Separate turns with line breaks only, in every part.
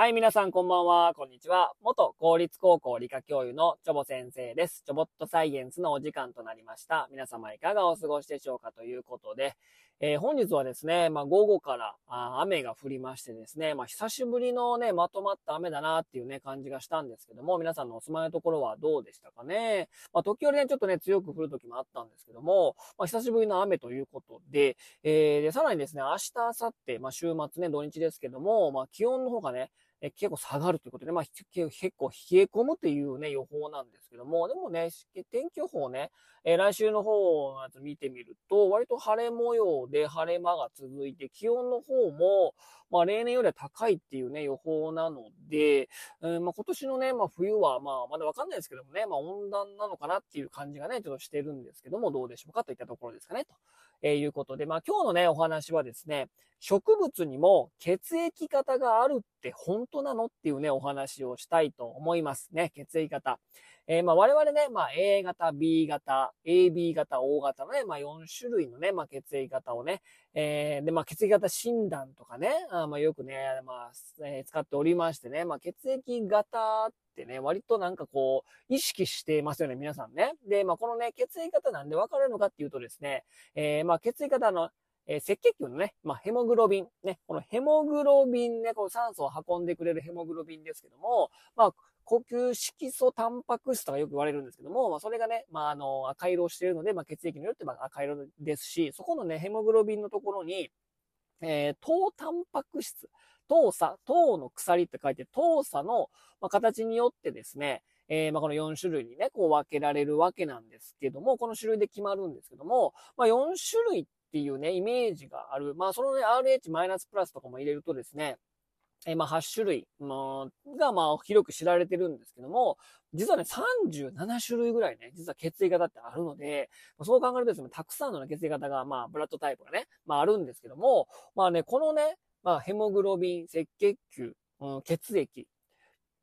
はい、皆さんこんばんは、こんにちは。元公立高校理科教諭のチョボ先生です。チョボットサイエンスのお時間となりました。皆様いかがお過ごしでしょうかということで、えー、本日はですね、まあ、午後からあ雨が降りましてですね、まあ、久しぶりのね、まとまった雨だなっていうね、感じがしたんですけども、皆さんのお住まいのところはどうでしたかね。まあ、時折ね、ちょっとね、強く降る時もあったんですけども、ま、久しぶりの雨ということで、えー、で、さらにですね、明日、明後日、ま、週末ね、土日ですけども、ま、気温の方がね、え結構下がるということで、まあ、結構冷え込むっていうね、予報なんですけども、でもね、天気予報ね、えー、来週の方のやつ見てみると、割と晴れ模様で晴れ間が続いて、気温の方も、まあ、例年よりは高いっていうね、予報なので、えー、まあ、今年のね、まあ、冬は、まあ、まだわかんないですけどもね、まあ、温暖なのかなっていう感じがね、ちょっとしてるんですけども、どうでしょうかといったところですかね、と、えー、いうことで、まあ、今日のね、お話はですね、植物にも血液型があるって本当なのっていうね、お話をしたいと思いますね。血液型。えー、まあ我々ね、まあ A 型、B 型、AB 型、O 型のね、まあ4種類のね、まあ血液型をね、えー、で、まあ血液型診断とかね、あまあよくね、まあ、えー、使っておりましてね、まあ血液型ってね、割となんかこう、意識してますよね、皆さんね。で、まあこのね、血液型なんで分かるのかっていうとですね、えー、まあ血液型のえー、赤血球のね、まあ、ヘモグロビン、ね、このヘモグロビンね、この酸素を運んでくれるヘモグロビンですけども、まあ、呼吸色素タンパク質とかよく言われるんですけども、まあ、それがね、まあ、あの、赤色をしているので、まあ、血液によってま赤色ですし、そこのね、ヘモグロビンのところに、えー、糖タンパク質、糖鎖、糖の鎖って書いて、糖鎖の、ま、形によってですね、えー、まあ、この4種類にね、こう分けられるわけなんですけども、この種類で決まるんですけども、まあ、4種類っていうね、イメージがある。まあ、そのね、RH マイナスプラスとかも入れるとですね、えー、まあ、8種類、まあ、が、まあ、広く知られてるんですけども、実はね、37種類ぐらいね、実は血液型ってあるので、そう考えるとですね、たくさんの、血液型が、まあ、ブラッドタイプがね、まあ、あるんですけども、まあね、このね、まあ、ヘモグロビン、赤血球、うん、血液、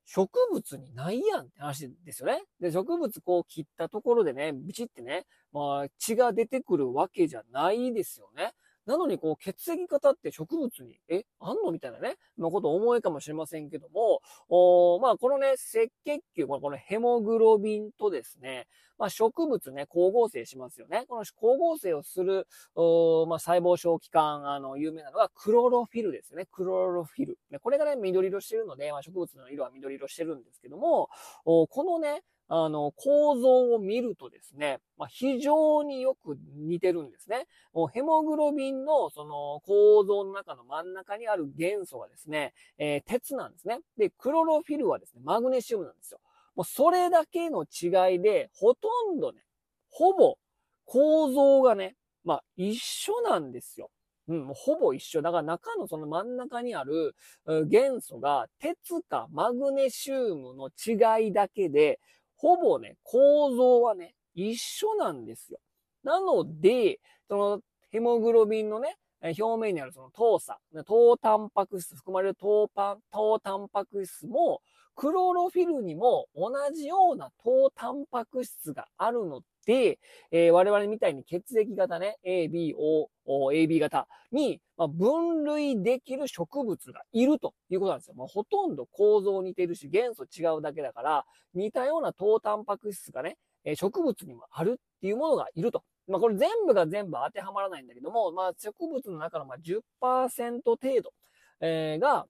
植物にないやんって話ですよね。で、植物こう切ったところでね、ビチってね、まあ血が出てくるわけじゃないですよね。なのに、こう、血液型って植物に、え、あんの？みたいなね、のこと思いかもしれませんけども、おまあ、このね、赤血球、このヘモグロビンとですね、まあ、植物ね、光合成しますよね。この光合成をする、おまあ、細胞小器官、あの、有名なのがクロロフィルですよね。クロロフィル。これがね、緑色してるので、まあ、植物の色は緑色してるんですけども、おこのね、あの、構造を見るとですね、まあ、非常によく似てるんですね。もうヘモグロビンのその構造の中の真ん中にある元素はですね、えー、鉄なんですね。で、クロロフィルはですね、マグネシウムなんですよ。もうそれだけの違いで、ほとんどね、ほぼ構造がね、まあ一緒なんですよ。うん、もうほぼ一緒。だから中のその真ん中にある元素が鉄かマグネシウムの違いだけで、ほぼね、構造はね、一緒なんですよ。なので、そのヘモグロビンのね、表面にあるその糖鎖、糖タンパク質、含まれる糖パン、糖タンパク質も、クロロフィルにも同じような糖タンパク質があるので、えー、我々みたいに血液型ね、A、B、O、AB 型に、ま、分類できる植物がいるということなんですよ。まあ、ほとんど構造似てるし、元素違うだけだから、似たような糖タンパク質がね、植物にもあるっていうものがいると。まあ、これ全部が全部当てはまらないんだけども、まあ、植物の中のま10%程度、えー、が、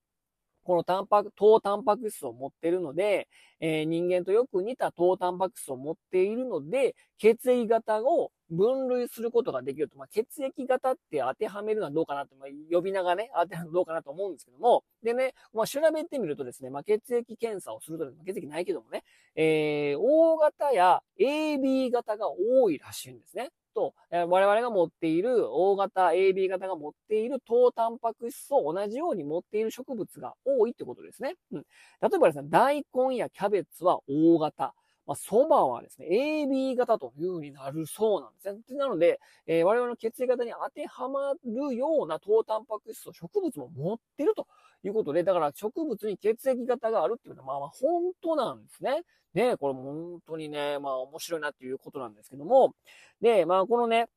このタンパク、糖タンパク質を持っているので、えー、人間とよく似た糖タンパク質を持っているので、血液型を分類することができると。まあ、血液型って当てはめるのはどうかなと、まあ、呼び名がね、当てはめるのどうかなと思うんですけども、でね、まあ、調べてみるとですね、まあ、血液検査をすると、まあ、血液ないけどもね、えー、O 型や AB 型が多いらしいんですね。と、え我々が持っている O 型、AB 型が持っている糖タンパク質を同じように持っている植物が多いってことですね。うん。例えばですね、大根やキャベツは O 型。まあ、蕎麦はですね、AB 型という風になるそうなんですね。なので、えー、我々の血液型に当てはまるような糖タンパク質を植物も持ってるということで、だから植物に血液型があるっていうのは、まあまあ本当なんですね。ね、これ本当にね、まあ面白いなっていうことなんですけども、で、まあこのね、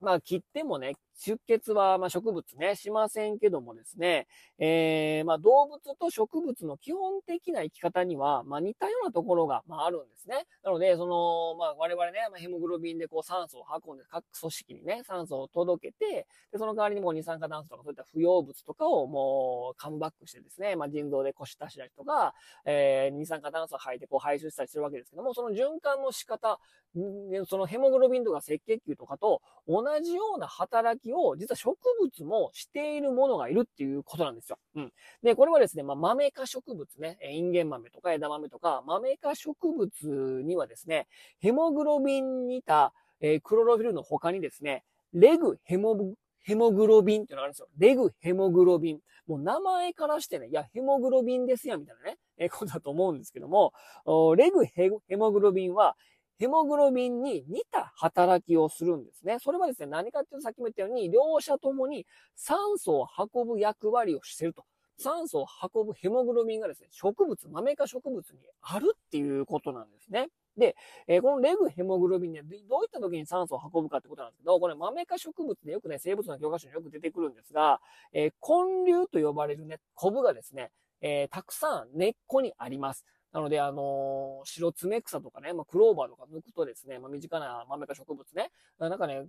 まあ、切ってもね、出血は、ま植物ね、しませんけどもですね、えー、まあ、動物と植物の基本的な生き方には、まあ、似たようなところが、まあ、あるんですね。なので、その、まあ、我々ね、まヘモグロビンでこう酸素を運んで、各組織にね、酸素を届けて、で、その代わりにもう二酸化炭素とかそういった不要物とかをもう、カムバックしてですね、まあ、腎臓で腰出したりとか、えー、二酸化炭素を吐いてこう排出したりするわけですけども、その循環の仕方、そのヘモグロビンとか赤血球とかと同じような働きを、実は植物もしているものがいるっていうことなんですよ。うん。で、これはですね、まあ、豆科植物ね、インゲン豆とか枝豆とか、豆科植物にはですね、ヘモグロビンに似た、えー、クロロフィルの他にですね、レグヘモヘモグロビンっていうのがあるんですよ。レグヘモグロビン。もう名前からしてね、いや、ヘモグロビンですや、みたいなね、えー、ことだと思うんですけども、レグヘモグロビンは、ヘモグロビンに似た働きをするんですね。それはですね、何かっていうとさっきも言ったように、両者ともに酸素を運ぶ役割をしてると。酸素を運ぶヘモグロビンがですね、植物、豆科植物にあるっていうことなんですね。で、えー、このレグヘモグロビンね、どういった時に酸素を運ぶかってことなんですけど、これ豆科植物でよくね、生物の教科書によく出てくるんですが、えー、根粒と呼ばれるね、コブがですね、えー、たくさん根っこにあります。なので、あのー、白爪草とかね、まあ、クローバーとか抜くとですね、まあ、身近な豆か植物ね、なんかね、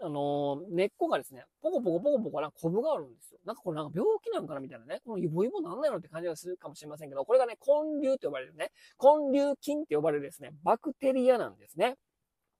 あのー、根っこがですね、ポコポコポコポコなコブがあるんですよ。なんかこれなんか病気なんかなみたいなね、このイボイボなんないのって感じがするかもしれませんけど、これがね、根粒と呼ばれるね、根粒菌って呼ばれるですね、バクテリアなんですね。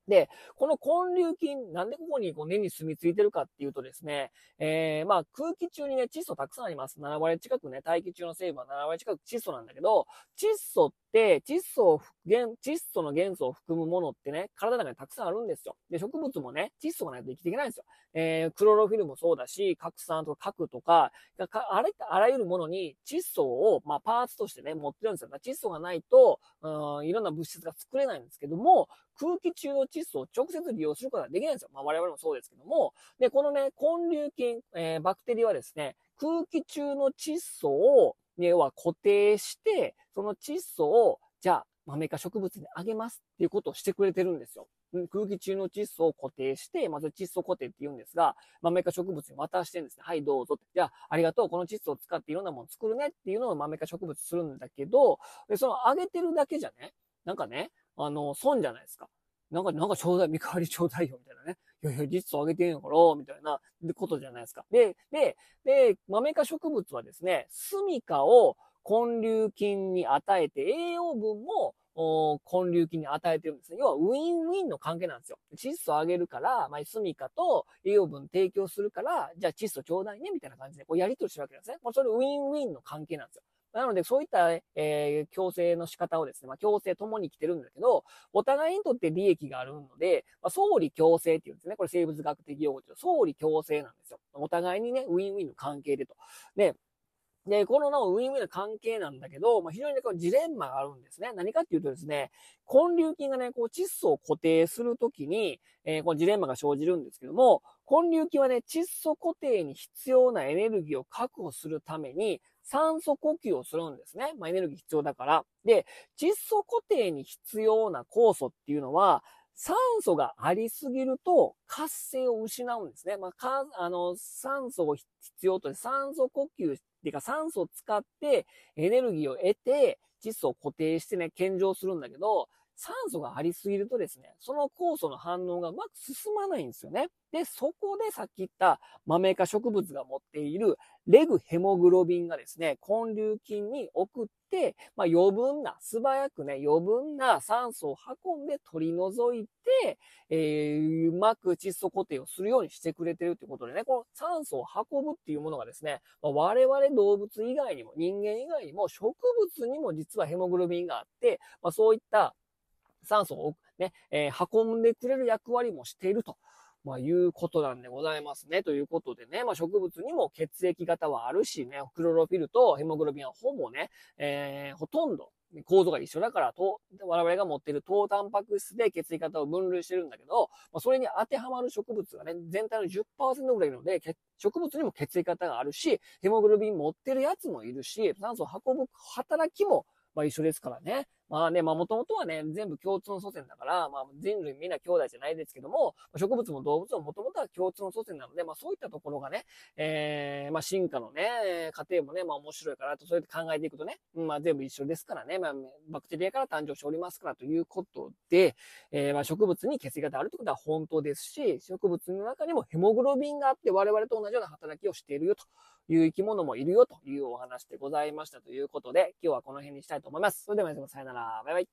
で、この根粒菌、なんでここにこう根に住み着いてるかっていうとですね、えー、まあ空気中にね、窒素たくさんあります。7割近くね、大気中の成分は7割近く窒素なんだけど、窒素っ、窒素を、窒素の元素を含むものってね、体の中にたくさんあるんですよ。で、植物もね、窒素がないと生きていけないんですよ。えー、クロロフィルもそうだし、核酸とか核とか、あらあらゆるものに窒素を、まあ、パーツとしてね、持ってるんですよ。窒素がないと、うん、いろんな物質が作れないんですけども、空気中の窒素を直接利用することができないんですよ。まあ我々もそうですけども。で、このね、根粒菌、えー、バクテリアはですね、空気中の窒素を、要は固定して、その窒素を、じゃあ、豆か植物にあげますっていうことをしてくれてるんですよ。空気中の窒素を固定して、まず窒素固定って言うんですが、豆か植物に渡してるんですね。はい、どうぞって。じゃあ、ありがとう。この窒素を使っていろんなもの作るねっていうのを豆か植物するんだけど、でそのあげてるだけじゃね、なんかね、あの、損じゃないですか。なんか、なんかちょうだい、見返りちょうだいよ、みたいなね。いやいや、実をあげてんのから、みたいな、ことじゃないですか。で、で、で、豆科植物はですね、住処を根粒菌に与えて、栄養分も根粒菌に与えてるんですね。要は、ウィンウィンの関係なんですよ。窒素をあげるから、まあ、住処と栄養分提供するから、じゃあ窒素ちょうだいね、みたいな感じで、こうやりとりしてるわけなんですね。もうそれウィンウィンの関係なんですよ。なので、そういった、えー、強制の仕方をですね、まあ、強制ともに来てるんだけど、お互いにとって利益があるので、まあ、相理強制っていうんですね。これ生物学的用語で相理強制なんですよ。お互いにね、ウィンウィンの関係でと。で、で、このなおウィンウィンの関係なんだけど、まあ、非常にね、こうジレンマがあるんですね。何かっていうとですね、根粒菌がね、こう窒素を固定するときに、えー、このジレンマが生じるんですけども、根粒菌はね、窒素固定に必要なエネルギーを確保するために、酸素呼吸をするんですね。まあ、エネルギー必要だから。で、窒素固定に必要な酵素っていうのは、酸素がありすぎると活性を失うんですね。まあ、か、あの、酸素を必要として酸素呼吸っていうか酸素を使ってエネルギーを得て窒素を固定してね、献上するんだけど、酸素がありすぎるとですね、その酵素の反応がうまく進まないんですよね。で、そこでさっき言った豆科植物が持っているレグヘモグロビンがですね、根粒菌に送って、まあ、余分な、素早くね、余分な酸素を運んで取り除いて、えー、うまく窒素固定をするようにしてくれてるってことでね、この酸素を運ぶっていうものがですね、まあ、我々動物以外にも、人間以外にも植物にも実はヘモグロビンがあって、まあ、そういった酸素をね、えー、運んでくれる役割もしていると。まあ、いうことなんでございますね。ということでね、まあ、植物にも血液型はあるしね、クロロフィルとヘモグロビンはほぼね、えー、ほとんど構造が一緒だから、と、我々が持っている糖タンパク質で血液型を分類してるんだけど、まあ、それに当てはまる植物がね、全体の10%ぐらいいるので、植物にも血液型があるし、ヘモグロビン持ってるやつもいるし、酸素を運ぶ働きもまあ一緒ですからね。まあね、まあもともとはね、全部共通の祖先だから、まあ人類みんな兄弟じゃないですけども、植物も動物ももともとは共通の祖先なので、まあそういったところがね、えー、まあ進化のね、過程もね、まあ面白いからと、そうやって考えていくとね、まあ全部一緒ですからね、まあバクテリアから誕生しておりますからということで、えー、まあ植物に血液型あるってことは本当ですし、植物の中にもヘモグロビンがあって我々と同じような働きをしているよという生き物もいるよというお話でございましたということで、今日はこの辺にしたいと思います。それでは皆様さよなら。バイバイ。